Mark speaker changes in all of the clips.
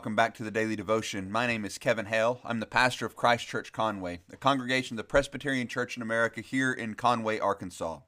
Speaker 1: Welcome back to the Daily Devotion. My name is Kevin Hale. I'm the pastor of Christ Church Conway, a congregation of the Presbyterian Church in America here in Conway, Arkansas.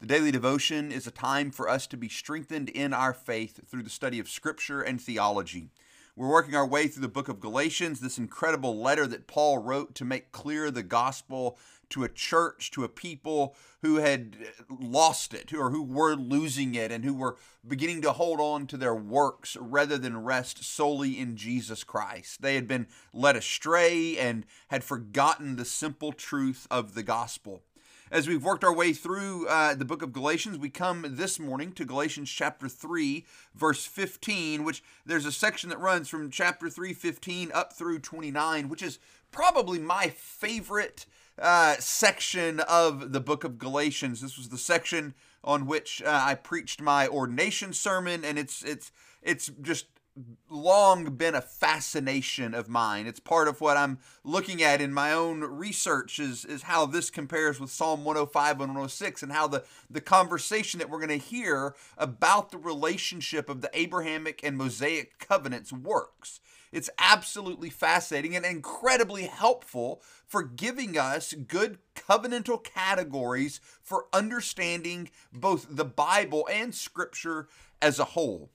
Speaker 1: The Daily Devotion is a time for us to be strengthened in our faith through the study of Scripture and theology. We're working our way through the book of Galatians, this incredible letter that Paul wrote to make clear the gospel to a church, to a people who had lost it, or who were losing it, and who were beginning to hold on to their works rather than rest solely in Jesus Christ. They had been led astray and had forgotten the simple truth of the gospel. As we've worked our way through uh, the book of Galatians, we come this morning to Galatians chapter 3, verse 15, which there's a section that runs from chapter 3, 15 up through 29, which is probably my favorite uh, section of the book of Galatians. This was the section on which uh, I preached my ordination sermon, and it's it's it's just long been a fascination of mine. It's part of what I'm looking at in my own research is, is how this compares with Psalm 105 and 106 and how the, the conversation that we're going to hear about the relationship of the Abrahamic and Mosaic covenants works. It's absolutely fascinating and incredibly helpful for giving us good covenantal categories for understanding both the Bible and Scripture as a whole.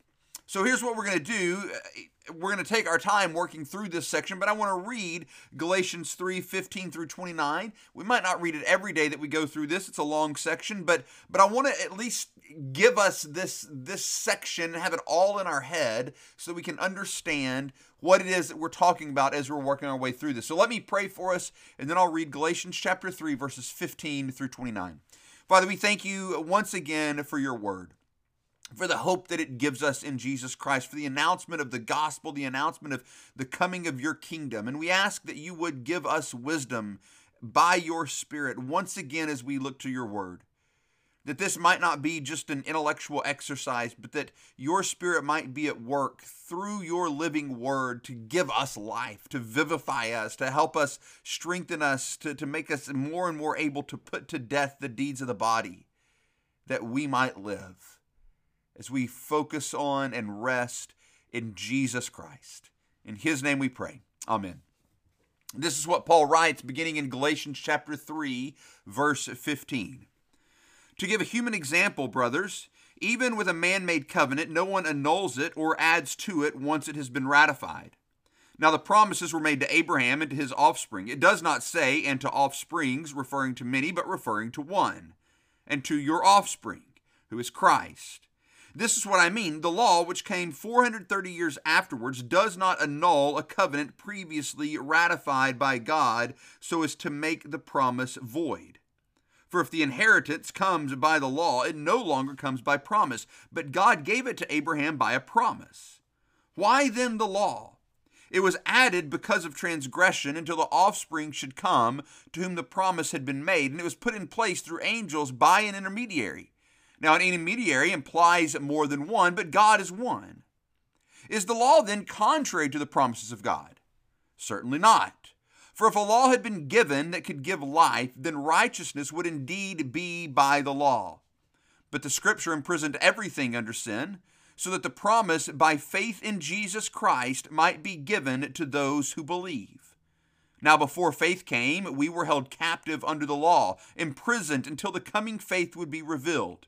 Speaker 1: So here's what we're going to do. Uh, we're going to take our time working through this section, but I want to read Galatians 3 15 through 29. We might not read it every day that we go through this. It's a long section, but but I want to at least give us this this section have it all in our head so we can understand what it is that we're talking about as we're working our way through this. So let me pray for us, and then I'll read Galatians chapter 3, verses 15 through 29. Father, we thank you once again for your word for the hope that it gives us in Jesus Christ, for the announcement of the gospel, the announcement of the coming of your kingdom. And we ask that you would give us wisdom by your Spirit once again as we look to your word. That this might not be just an intellectual exercise, but that your Spirit might be at work through your living word to give us life, to vivify us, to help us strengthen us, to, to make us more and more able to put to death the deeds of the body, that we might live as we focus on and rest in Jesus Christ. In his name we pray. Amen. This is what Paul writes beginning in Galatians chapter 3, verse 15. To give a human example, brothers, even with a man made covenant, no one annuls it or adds to it once it has been ratified. Now, the promises were made to Abraham and to his offspring. It does not say, and to offsprings, referring to many, but referring to one, and to your offspring, who is Christ. This is what I mean. The law, which came 430 years afterwards, does not annul a covenant previously ratified by God so as to make the promise void. For if the inheritance comes by the law, it no longer comes by promise, but God gave it to Abraham by a promise. Why then the law? It was added because of transgression until the offspring should come to whom the promise had been made, and it was put in place through angels by an intermediary. Now, an intermediary implies more than one, but God is one. Is the law then contrary to the promises of God? Certainly not. For if a law had been given that could give life, then righteousness would indeed be by the law. But the Scripture imprisoned everything under sin, so that the promise by faith in Jesus Christ might be given to those who believe. Now, before faith came, we were held captive under the law, imprisoned until the coming faith would be revealed.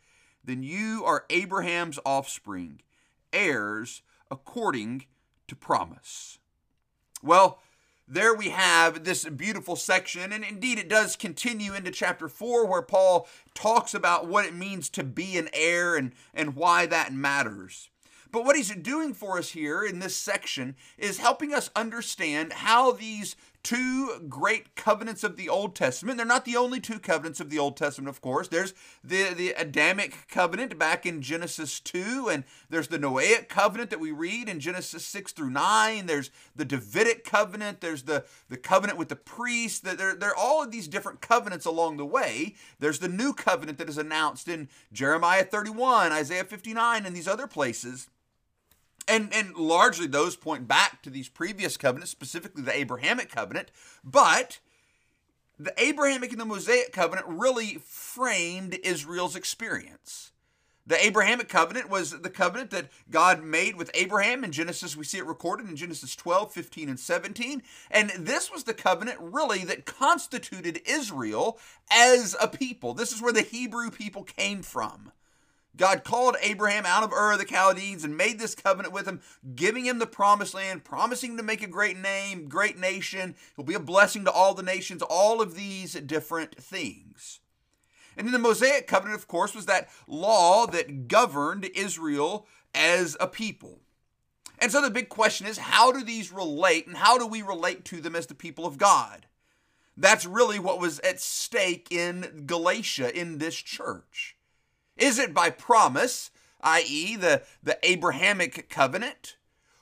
Speaker 1: then you are Abraham's offspring, heirs according to promise. Well, there we have this beautiful section, and indeed it does continue into chapter 4, where Paul talks about what it means to be an heir and, and why that matters. But what he's doing for us here in this section is helping us understand how these two great covenants of the Old Testament. They're not the only two covenants of the Old Testament, of course. There's the, the Adamic covenant back in Genesis 2, and there's the Noahic covenant that we read in Genesis 6 through 9. There's the Davidic covenant. There's the, the covenant with the priests. There, there are all of these different covenants along the way. There's the new covenant that is announced in Jeremiah 31, Isaiah 59, and these other places. And, and largely those point back to these previous covenants, specifically the Abrahamic covenant. But the Abrahamic and the Mosaic covenant really framed Israel's experience. The Abrahamic covenant was the covenant that God made with Abraham in Genesis. We see it recorded in Genesis 12, 15, and 17. And this was the covenant really that constituted Israel as a people. This is where the Hebrew people came from. God called Abraham out of Ur of the Chaldees and made this covenant with him, giving him the promised land, promising to make a great name, great nation. He'll be a blessing to all the nations, all of these different things. And then the Mosaic covenant, of course, was that law that governed Israel as a people. And so the big question is how do these relate and how do we relate to them as the people of God? That's really what was at stake in Galatia in this church. Is it by promise, i.e., the, the Abrahamic covenant?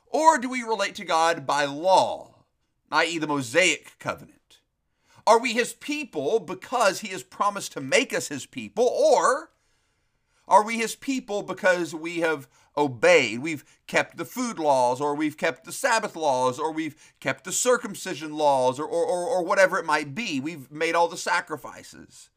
Speaker 1: Or do we relate to God by law, i.e., the Mosaic covenant? Are we his people because he has promised to make us his people? Or are we his people because we have obeyed? We've kept the food laws, or we've kept the Sabbath laws, or we've kept the circumcision laws, or, or, or, or whatever it might be. We've made all the sacrifices.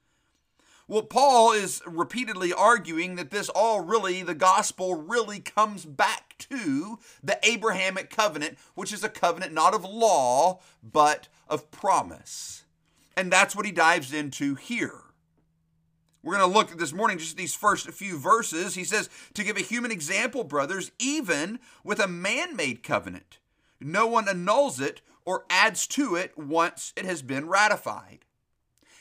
Speaker 1: Well, Paul is repeatedly arguing that this all really, the gospel really comes back to the Abrahamic covenant, which is a covenant not of law, but of promise. And that's what he dives into here. We're going to look at this morning just these first few verses. He says, To give a human example, brothers, even with a man made covenant, no one annuls it or adds to it once it has been ratified.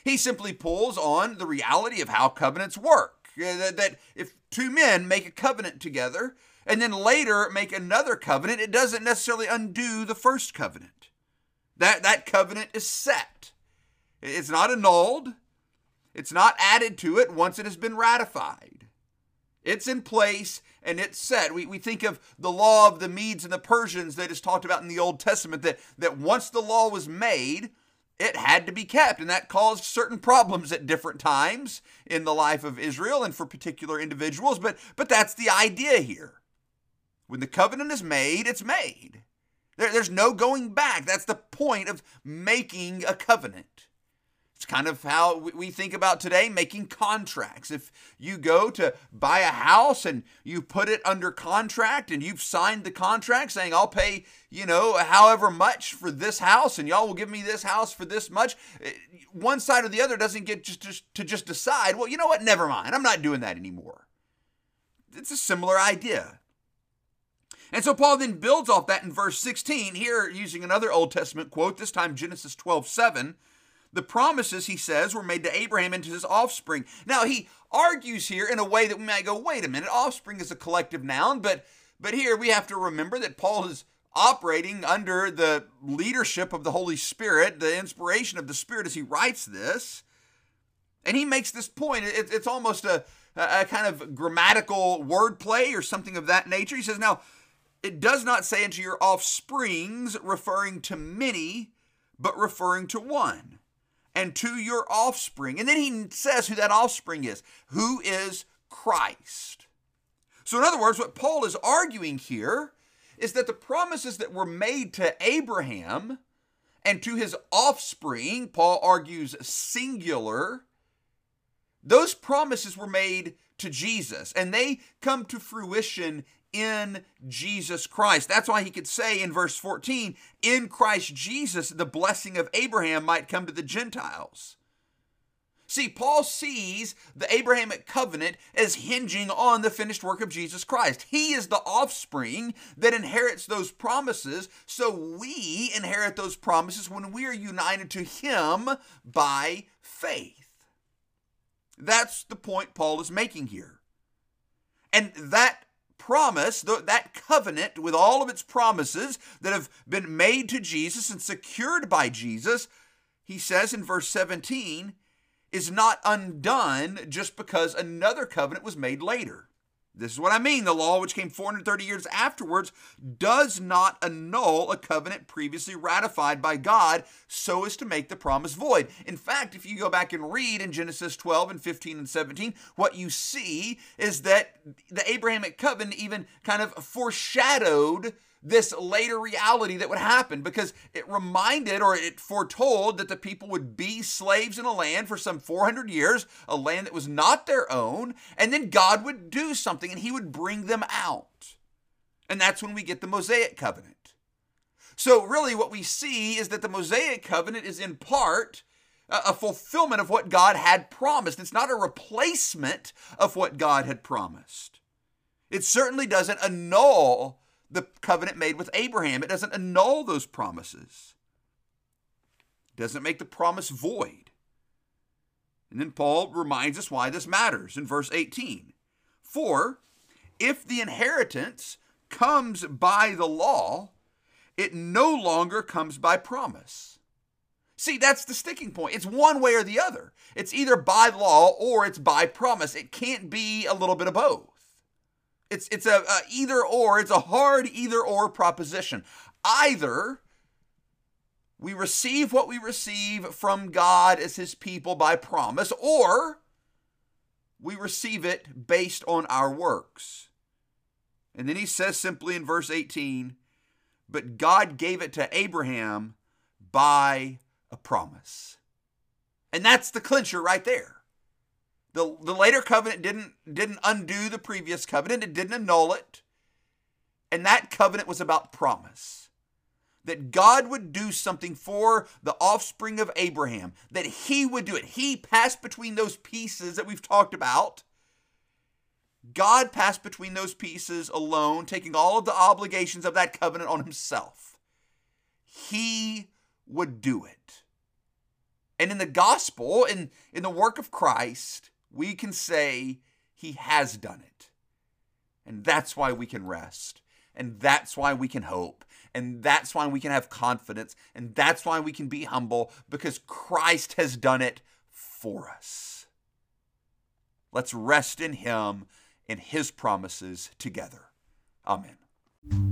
Speaker 1: He simply pulls on the reality of how covenants work. That if two men make a covenant together and then later make another covenant, it doesn't necessarily undo the first covenant. That, that covenant is set, it's not annulled, it's not added to it once it has been ratified. It's in place and it's set. We, we think of the law of the Medes and the Persians that is talked about in the Old Testament, that, that once the law was made, it had to be kept, and that caused certain problems at different times in the life of Israel and for particular individuals. But, but that's the idea here. When the covenant is made, it's made. There, there's no going back. That's the point of making a covenant. It's kind of how we think about today making contracts. If you go to buy a house and you put it under contract and you've signed the contract saying, I'll pay, you know, however much for this house and y'all will give me this house for this much, eh, one side or the other doesn't get just, just to just decide, well, you know what, never mind. I'm not doing that anymore. It's a similar idea. And so Paul then builds off that in verse 16, here using another Old Testament quote, this time Genesis 12 7. The promises, he says, were made to Abraham and to his offspring. Now, he argues here in a way that we might go, wait a minute, offspring is a collective noun, but, but here we have to remember that Paul is operating under the leadership of the Holy Spirit, the inspiration of the Spirit as he writes this. And he makes this point. it's almost a, a kind of grammatical wordplay or something of that nature. He says, Now, it does not say unto your offsprings, referring to many, but referring to one and to your offspring. And then he says who that offspring is, who is Christ. So, in other words, what Paul is arguing here is that the promises that were made to Abraham and to his offspring, Paul argues singular, those promises were made to Jesus and they come to fruition in Jesus Christ. That's why he could say in verse 14, in Christ Jesus, the blessing of Abraham might come to the Gentiles. See, Paul sees the Abrahamic covenant as hinging on the finished work of Jesus Christ. He is the offspring that inherits those promises, so we inherit those promises when we are united to Him by faith. That's the point Paul is making here. And that promise, that covenant with all of its promises that have been made to Jesus and secured by Jesus, he says in verse 17, is not undone just because another covenant was made later. This is what I mean. The law, which came 430 years afterwards, does not annul a covenant previously ratified by God so as to make the promise void. In fact, if you go back and read in Genesis 12 and 15 and 17, what you see is that the Abrahamic covenant even kind of foreshadowed this later reality that would happen because it reminded or it foretold that the people would be slaves in a land for some 400 years, a land that was not their own, and then God would do something and he would bring them out. And that's when we get the Mosaic covenant. So, really, what we see is that the Mosaic covenant is in part a fulfillment of what God had promised. It's not a replacement of what God had promised. It certainly doesn't annul the covenant made with Abraham. It doesn't annul those promises, it doesn't make the promise void. And then Paul reminds us why this matters in verse 18. For if the inheritance comes by the law, it no longer comes by promise. See, that's the sticking point. It's one way or the other. It's either by law or it's by promise. It can't be a little bit of both. It's it's a, a either or. It's a hard either or proposition. Either we receive what we receive from God as His people by promise, or we receive it based on our works. And then he says simply in verse 18, but God gave it to Abraham by a promise. And that's the clincher right there. The, the later covenant didn't didn't undo the previous covenant, it didn't annul it. And that covenant was about promise. That God would do something for the offspring of Abraham, that he would do it. He passed between those pieces that we've talked about. God passed between those pieces alone, taking all of the obligations of that covenant on himself. He would do it. And in the gospel, in, in the work of Christ, we can say he has done it. And that's why we can rest. And that's why we can hope. And that's why we can have confidence. And that's why we can be humble because Christ has done it for us. Let's rest in him and his promises together. Amen.